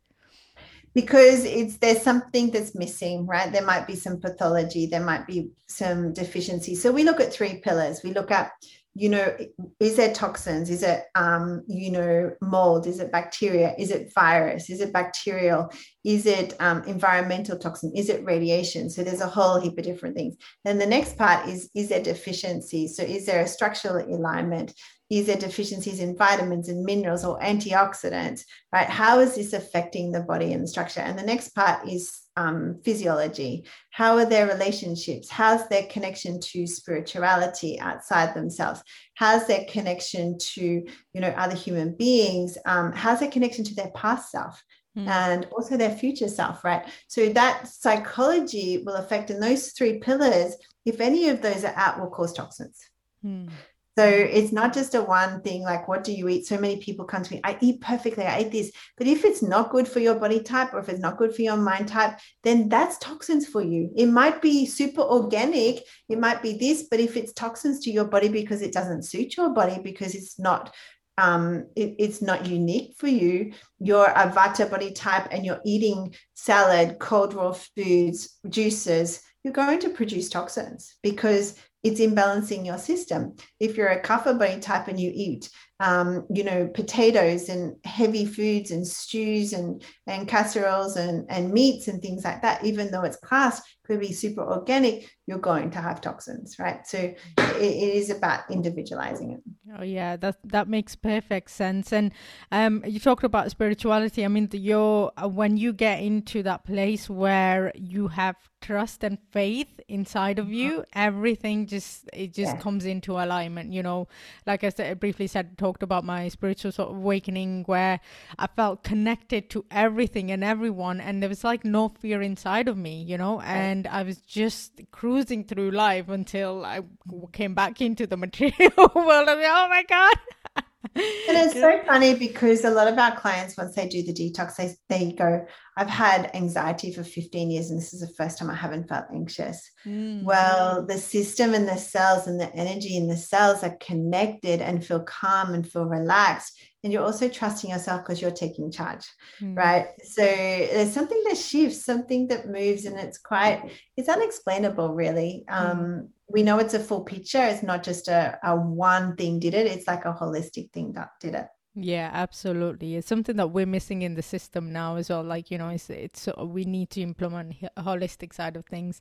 [SPEAKER 1] because it's there's something that's missing right there might be some pathology there might be some deficiency so we look at three pillars we look at you know, is there toxins? Is it, um, you know, mold? Is it bacteria? Is it virus? Is it bacterial? Is it um, environmental toxin? Is it radiation? So there's a whole heap of different things. Then the next part is, is there deficiency? So is there a structural alignment? Is there deficiencies in vitamins and minerals or antioxidants, right? How is this affecting the body and the structure? And the next part is um, physiology? How are their relationships? How's their connection to spirituality outside themselves? How's their connection to you know other human beings? Um, how's their connection to their past self? Mm. And also their future self, right? So that psychology will affect in those three pillars. If any of those are out, will cause toxins. Mm. So it's not just a one thing like, what do you eat? So many people come to me, I eat perfectly, I eat this. But if it's not good for your body type or if it's not good for your mind type, then that's toxins for you. It might be super organic, it might be this, but if it's toxins to your body because it doesn't suit your body, because it's not um, it, it's not unique for you. You're a vata body type and you're eating salad, cold raw foods, juices, you're going to produce toxins because it's imbalancing your system. If you're a kapha body type and you eat, um, you know, potatoes and heavy foods and stews and and casseroles and and meats and things like that, even though it's classed could be super organic, you're going to have toxins, right? So it, it is about individualizing it.
[SPEAKER 2] Oh yeah, that that makes perfect sense. And um, you talked about spirituality. I mean, the, your uh, when you get into that place where you have trust and faith inside of you, mm-hmm. everything just it just yeah. comes into alignment. You know, like I said, briefly said talked about my spiritual sort of awakening where I felt connected to everything and everyone, and there was like no fear inside of me. You know, and I was just cruising through life until I came back into the material world. I mean, oh my god!
[SPEAKER 1] It's so funny because a lot of our clients, once they do the detox, they, they go, I've had anxiety for 15 years, and this is the first time I haven't felt anxious. Mm. Well, the system and the cells and the energy in the cells are connected and feel calm and feel relaxed. And you're also trusting yourself because you're taking charge, mm. right? So there's something that shifts, something that moves, and it's quite, it's unexplainable, really. Mm. Um, we know it's a full picture. It's not just a, a one thing did it, it's like a holistic thing that did it.
[SPEAKER 2] Yeah, absolutely. It's something that we're missing in the system now as well. Like you know, it's it's uh, we need to implement a holistic side of things.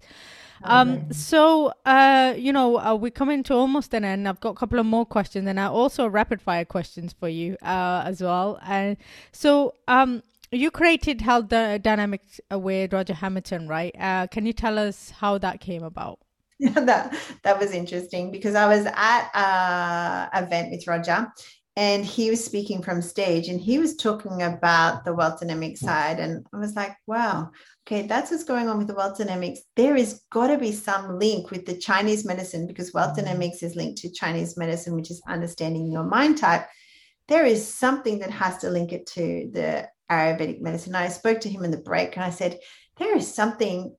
[SPEAKER 2] Um, so uh, you know, uh, we're coming to almost an end. I've got a couple of more questions, and I also rapid fire questions for you uh, as well. And so, um, you created Health Dynamics with Roger Hamilton, right? Uh, can you tell us how that came about?
[SPEAKER 1] that that was interesting because I was at a event with Roger and he was speaking from stage and he was talking about the wealth dynamic side and I was like wow okay that's what's going on with the wealth dynamics there is got to be some link with the Chinese medicine because wealth mm-hmm. dynamics is linked to Chinese medicine which is understanding your mind type there is something that has to link it to the Ayurvedic medicine I spoke to him in the break and I said there is something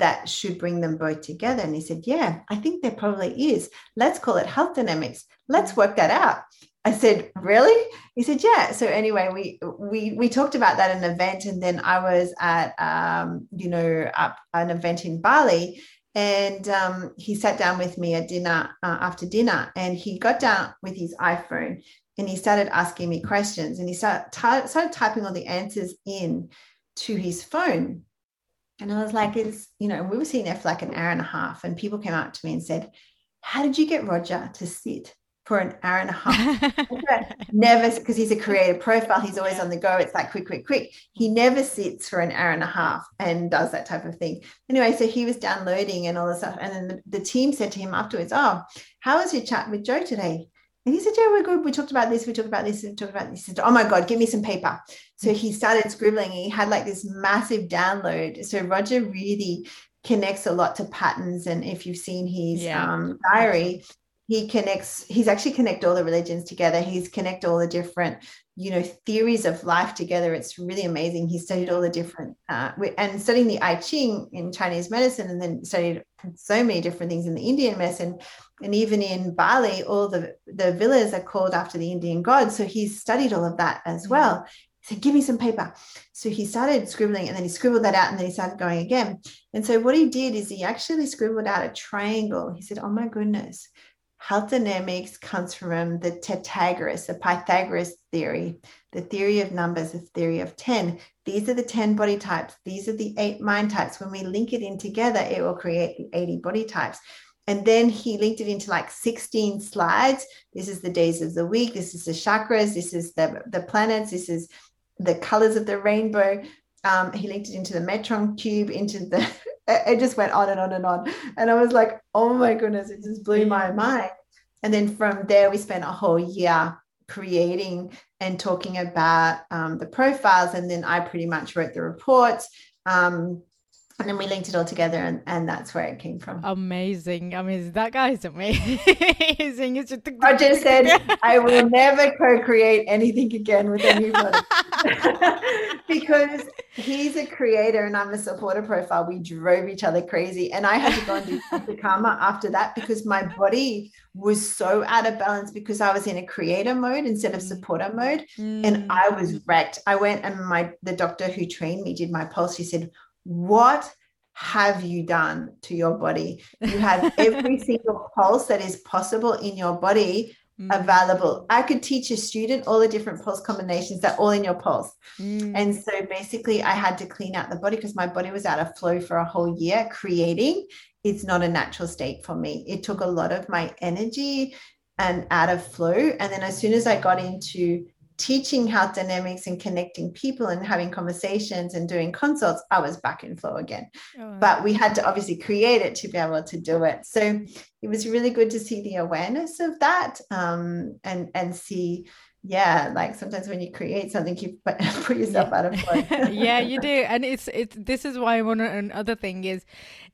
[SPEAKER 1] that should bring them both together. And he said, Yeah, I think there probably is. Let's call it health dynamics. Let's work that out. I said, Really? He said, Yeah. So anyway, we we we talked about that an event, and then I was at um, you know, up an event in Bali. And um, he sat down with me at dinner uh, after dinner, and he got down with his iPhone and he started asking me questions, and he started, t- started typing all the answers in to his phone and I was like, it's, you know, we were sitting there for like an hour and a half, and people came up to me and said, How did you get Roger to sit for an hour and a half? never, because he's a creative profile, he's always on the go. It's like quick, quick, quick. He never sits for an hour and a half and does that type of thing. Anyway, so he was downloading and all this stuff. And then the, the team said to him afterwards, Oh, how was your chat with Jo today? And he said, Yeah, we're good. We talked about this, we talked about this, we talked about this. He said, Oh my God, give me some paper. So he started scribbling. He had like this massive download. So Roger really connects a lot to patterns. And if you've seen his yeah. um, diary, he connects, he's actually connect all the religions together. He's connect all the different, you know, theories of life together. It's really amazing. He studied all the different, uh, and studying the I Ching in Chinese medicine, and then studied so many different things in the Indian medicine and even in Bali, all the, the villas are called after the Indian gods. So he studied all of that as mm. well. He said, Give me some paper. So he started scribbling and then he scribbled that out and then he started going again. And so what he did is he actually scribbled out a triangle. He said, Oh my goodness, health dynamics comes from the Pythagoras, the Pythagoras theory, the theory of numbers, the theory of 10. These are the 10 body types. These are the eight mind types. When we link it in together, it will create the 80 body types. And then he linked it into like 16 slides. This is the days of the week. This is the chakras. This is the, the planets. This is the colors of the rainbow. Um, he linked it into the Metron cube, into the, it just went on and on and on. And I was like, oh my goodness, it just blew my mind. And then from there, we spent a whole year creating and talking about um, the profiles. And then I pretty much wrote the reports. Um, and then we linked it all together and, and that's where it came from
[SPEAKER 2] amazing i mean that guy's amazing
[SPEAKER 1] i just roger said i will never co-create anything again with anybody because he's a creator and I'm a supporter profile. We drove each other crazy. And I had to go and do karma after that because my body was so out of balance because I was in a creator mode instead of supporter mode. Mm. And I was wrecked. I went and my the doctor who trained me did my pulse. he said, What have you done to your body? You have every single pulse that is possible in your body mm. available. I could teach a student all the different pulse combinations that are all in your pulse. Mm. And so basically I had to clean out the body because my body was out of flow for a whole year creating. It's not a natural state for me. It took a lot of my energy and out of flow. And then as soon as I got into teaching health dynamics and connecting people and having conversations and doing consults, I was back in flow again. Oh, but we had to obviously create it to be able to do it. So it was really good to see the awareness of that um, and and see yeah like sometimes when you create something you put yourself
[SPEAKER 2] yeah.
[SPEAKER 1] out of flow
[SPEAKER 2] yeah you do and it's it's this is why one another thing is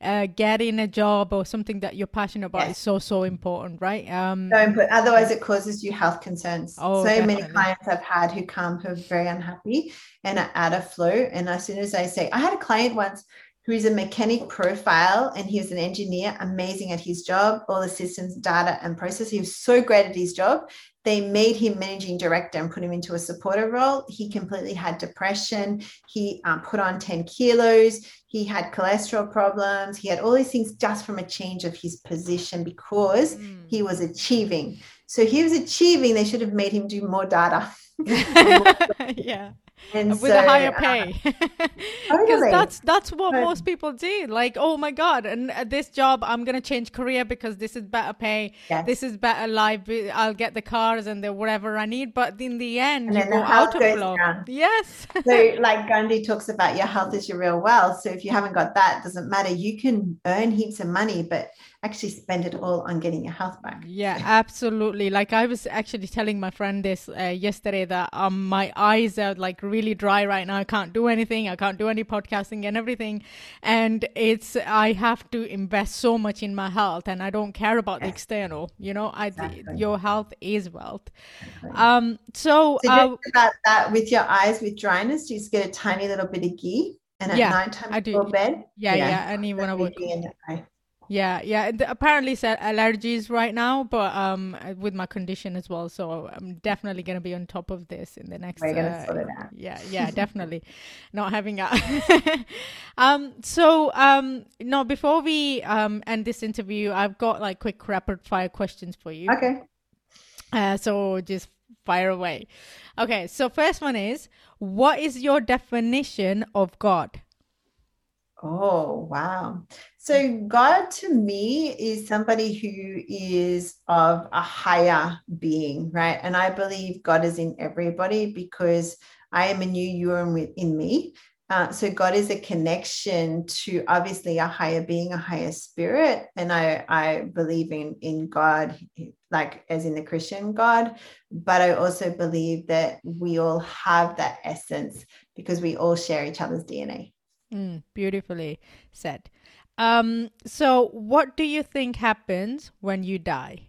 [SPEAKER 2] uh, getting a job or something that you're passionate about yes. is so so important right um
[SPEAKER 1] so important. otherwise it causes you health concerns oh, so definitely. many clients i've had who come who are very unhappy and are out of flow and as soon as i say i had a client once who's a mechanic profile and he was an engineer, amazing at his job, all the systems, data, and process. He was so great at his job. They made him managing director and put him into a supporter role. He completely had depression. He um, put on 10 kilos. He had cholesterol problems. He had all these things just from a change of his position because mm. he was achieving. So he was achieving. They should have made him do more data.
[SPEAKER 2] yeah and with so, a higher uh, pay. because totally. that's that's what but, most people do. Like oh my god and uh, this job i'm gonna change career because this is better pay. Yes. this is better life. I'll get the cars and the whatever i need. But in the end you go out of flow yes.
[SPEAKER 1] So like gandhi talks about your health is your real wealth. So if you haven't got that doesn't matter. You can earn heaps of money but actually spend it all on getting your health back.
[SPEAKER 2] Yeah, absolutely. Like I was actually telling my friend this uh, yesterday that um, my eyes are like really dry right now. I can't do anything. I can't do any podcasting and everything. And it's, I have to invest so much in my health and I don't care about yes. the external, you know, I, exactly. your health is wealth. Exactly. Um, so,
[SPEAKER 1] so uh, about that with your eyes with dryness, you just get a tiny little bit of ghee and at yeah, night time do. bed.
[SPEAKER 2] Yeah, yeah. yeah. Need when I work. Yeah, yeah. apparently, said allergies right now, but um, with my condition as well. So I'm definitely gonna be on top of this in the next.
[SPEAKER 1] We're gonna uh, sort it
[SPEAKER 2] out. Yeah, yeah, definitely. Not having a. um. So um. No, before we um end this interview, I've got like quick rapid fire questions for you.
[SPEAKER 1] Okay.
[SPEAKER 2] Uh. So just fire away. Okay. So first one is, what is your definition of God?
[SPEAKER 1] Oh, wow. So, God to me is somebody who is of a higher being, right? And I believe God is in everybody because I am a new you are in me. Uh, so, God is a connection to obviously a higher being, a higher spirit. And I, I believe in, in God, like as in the Christian God. But I also believe that we all have that essence because we all share each other's DNA.
[SPEAKER 2] Mm, beautifully said. Um, so, what do you think happens when you die?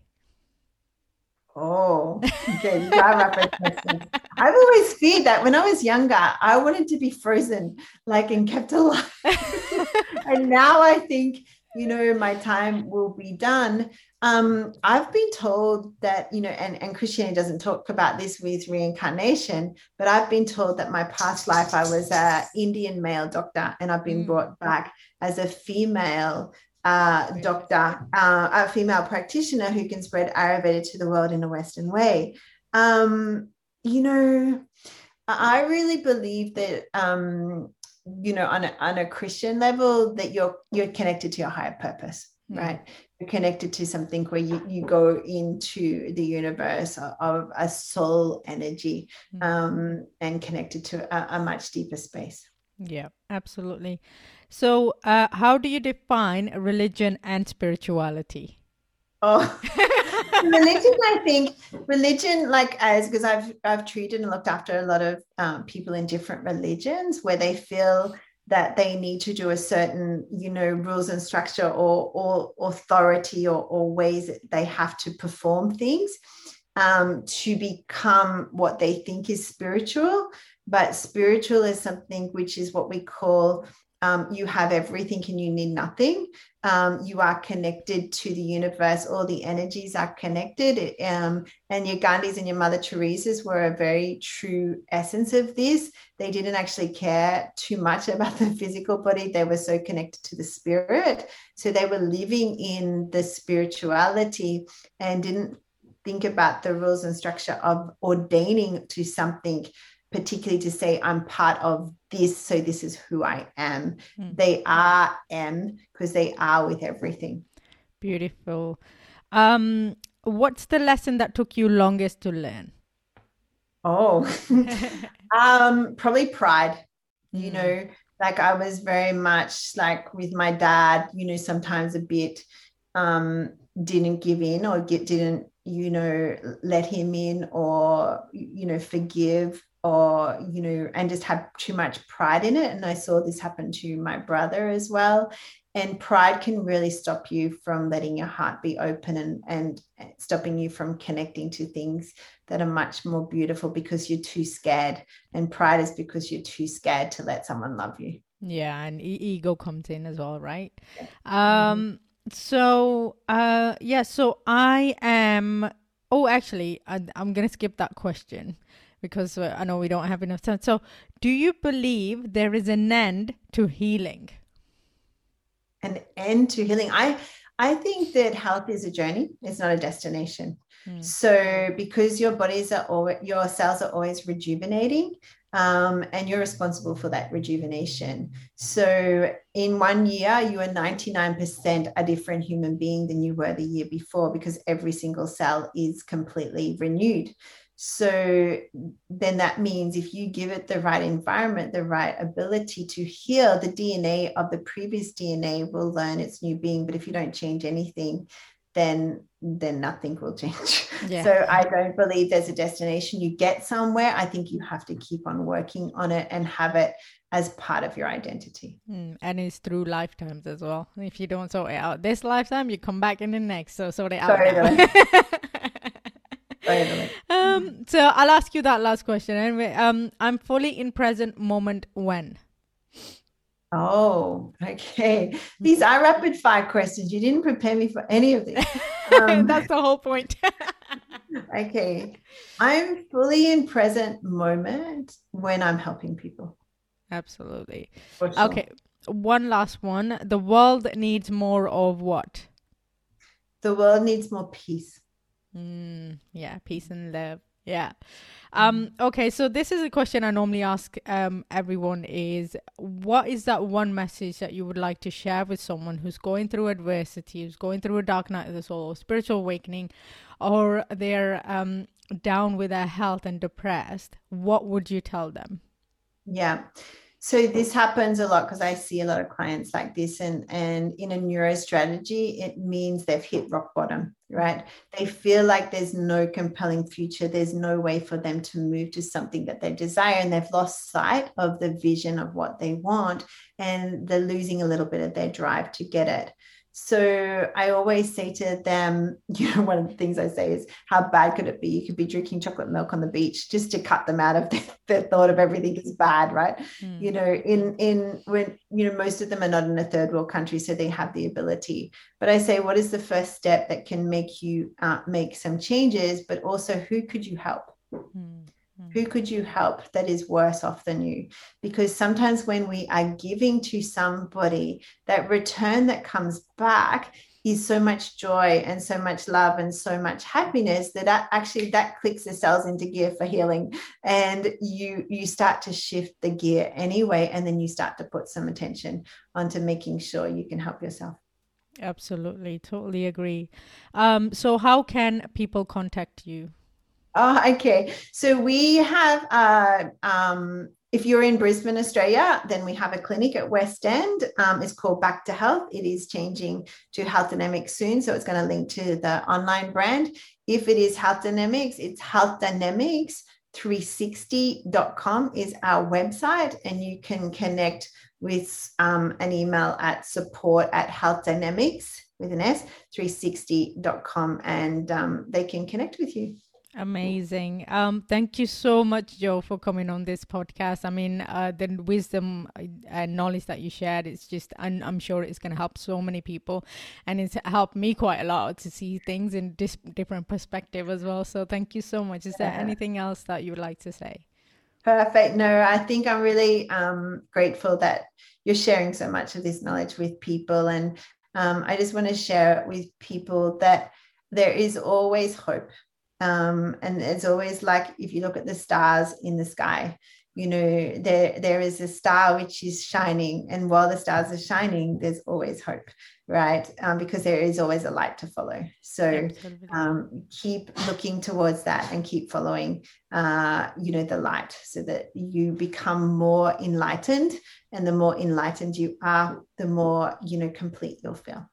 [SPEAKER 1] Oh, okay. I've always feared that when I was younger, I wanted to be frozen, like and kept alive. and now I think, you know, my time will be done. Um, I've been told that, you know, and, and Christianity doesn't talk about this with reincarnation, but I've been told that my past life I was a Indian male doctor and I've been mm. brought back as a female uh, doctor, uh, a female practitioner who can spread Ayurveda to the world in a Western way. Um, you know, I really believe that um, you know on a, on a Christian level that you're you're connected to your higher purpose, mm. right? You're connected to something where you, you go into the universe of, of a soul energy mm. um, and connected to a, a much deeper space.
[SPEAKER 2] Yeah, absolutely. So, uh, how do you define religion and spirituality?
[SPEAKER 1] Oh, religion. I think religion, like as because I've I've treated and looked after a lot of um, people in different religions where they feel that they need to do a certain you know rules and structure or or authority or, or ways that they have to perform things um, to become what they think is spiritual but spiritual is something which is what we call um, you have everything and you need nothing. Um, you are connected to the universe. All the energies are connected. Um, and your Gandhis and your Mother Teresa's were a very true essence of this. They didn't actually care too much about the physical body. They were so connected to the spirit. So they were living in the spirituality and didn't think about the rules and structure of ordaining to something particularly to say I'm part of this, so this is who I am. Mm. They are am because they are with everything.
[SPEAKER 2] Beautiful. Um, what's the lesson that took you longest to learn?
[SPEAKER 1] Oh, um, probably pride. You hmm. know, like I was very much like with my dad. You know, sometimes a bit um, didn't give in or get didn't you know let him in or you know forgive or you know and just had too much pride in it. And i saw this happen to my brother as well. And pride can really stop you from letting your heart be open and and stopping you from connecting to things that are much more beautiful because you're too scared. And pride is because you're too scared to let someone love you.
[SPEAKER 2] Yeah and e- ego comes in as well right? Um so uh yeah so i am oh actually I, i'm gonna skip that question because uh, I know we don't have enough time. So, do you believe there is an end to healing?
[SPEAKER 1] An end to healing. I I think that health is a journey. It's not a destination. Mm. So, because your bodies are always, your cells are always rejuvenating, um, and you're responsible for that rejuvenation. So, in one year, you are 99% a different human being than you were the year before because every single cell is completely renewed. So then that means if you give it the right environment, the right ability to heal, the DNA of the previous DNA will learn its new being. But if you don't change anything, then then nothing will change. Yeah. So I don't believe there's a destination. You get somewhere. I think you have to keep on working on it and have it as part of your identity.
[SPEAKER 2] Mm, and it's through lifetimes as well. If you don't sort it out this lifetime, you come back in the next. So sort it out. um, so I'll ask you that last question. Anyway, um, I'm fully in present moment when.
[SPEAKER 1] Oh, okay. These are rapid fire questions. You didn't prepare me for any of these.
[SPEAKER 2] Um, That's the whole point.
[SPEAKER 1] okay. I'm fully in present moment when I'm helping people.
[SPEAKER 2] Absolutely. Sure. Okay. One last one. The world needs more of what?
[SPEAKER 1] The world needs more peace.
[SPEAKER 2] Mm, yeah, peace and love. Yeah. Um, okay, so this is a question I normally ask um, everyone is what is that one message that you would like to share with someone who's going through adversity, who's going through a dark night of the soul, or spiritual awakening, or they're um, down with their health and depressed? What would you tell them?
[SPEAKER 1] Yeah so this happens a lot because I see a lot of clients like this, and and in a neuro strategy, it means they've hit rock bottom, right? They feel like there's no compelling future, there's no way for them to move to something that they desire, and they've lost sight of the vision of what they want, and they're losing a little bit of their drive to get it. So I always say to them, you know, one of the things I say is, how bad could it be? You could be drinking chocolate milk on the beach just to cut them out of the, the thought of everything is bad, right? Mm. You know, in in when you know most of them are not in a third world country, so they have the ability. But I say, what is the first step that can make you uh, make some changes? But also, who could you help? Mm. Who could you help that is worse off than you? Because sometimes when we are giving to somebody, that return that comes back is so much joy and so much love and so much happiness that, that actually that clicks the cells into gear for healing. And you you start to shift the gear anyway and then you start to put some attention onto making sure you can help yourself.
[SPEAKER 2] Absolutely. Totally agree. Um, so how can people contact you
[SPEAKER 1] Oh, okay. So we have, uh, um, if you're in Brisbane, Australia, then we have a clinic at West End. Um, it's called Back to Health. It is changing to Health Dynamics soon. So it's going to link to the online brand. If it is Health Dynamics, it's Health Dynamics 360.com is our website, and you can connect with um, an email at support at health dynamics with an S 360.com and um, they can connect with you.
[SPEAKER 2] Amazing. Um, thank you so much, Jo, for coming on this podcast. I mean, uh, the wisdom and knowledge that you shared, it's just, I'm, I'm sure it's going to help so many people. And it's helped me quite a lot to see things in this different perspective as well. So thank you so much. Is yeah. there anything else that you would like to say?
[SPEAKER 1] Perfect. No, I think I'm really um, grateful that you're sharing so much of this knowledge with people. And um, I just want to share it with people that there is always hope um, and it's always like if you look at the stars in the sky you know there there is a star which is shining and while the stars are shining there's always hope right? Um, because there is always a light to follow. So um, keep looking towards that and keep following uh, you know the light so that you become more enlightened and the more enlightened you are the more you know complete you'll feel.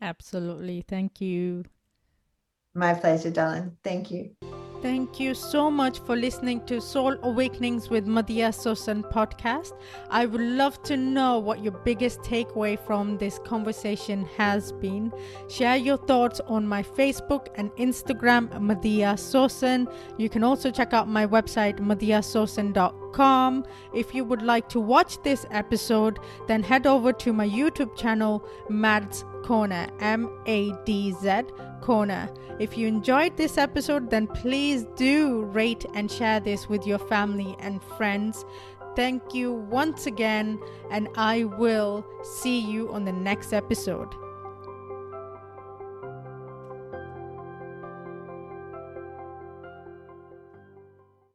[SPEAKER 2] Absolutely. Thank you
[SPEAKER 1] my pleasure, darling. Thank you.
[SPEAKER 2] Thank you so much for listening to Soul Awakenings with Madhya Sosan podcast. I would love to know what your biggest takeaway from this conversation has been. Share your thoughts on my Facebook and Instagram, Madhya Sosan. You can also check out my website, madhyasosan.com. If you would like to watch this episode, then head over to my YouTube channel, Mads Corner, M A D Z Corner. If you enjoyed this episode, then please do rate and share this with your family and friends. Thank you once again, and I will see you on the next episode.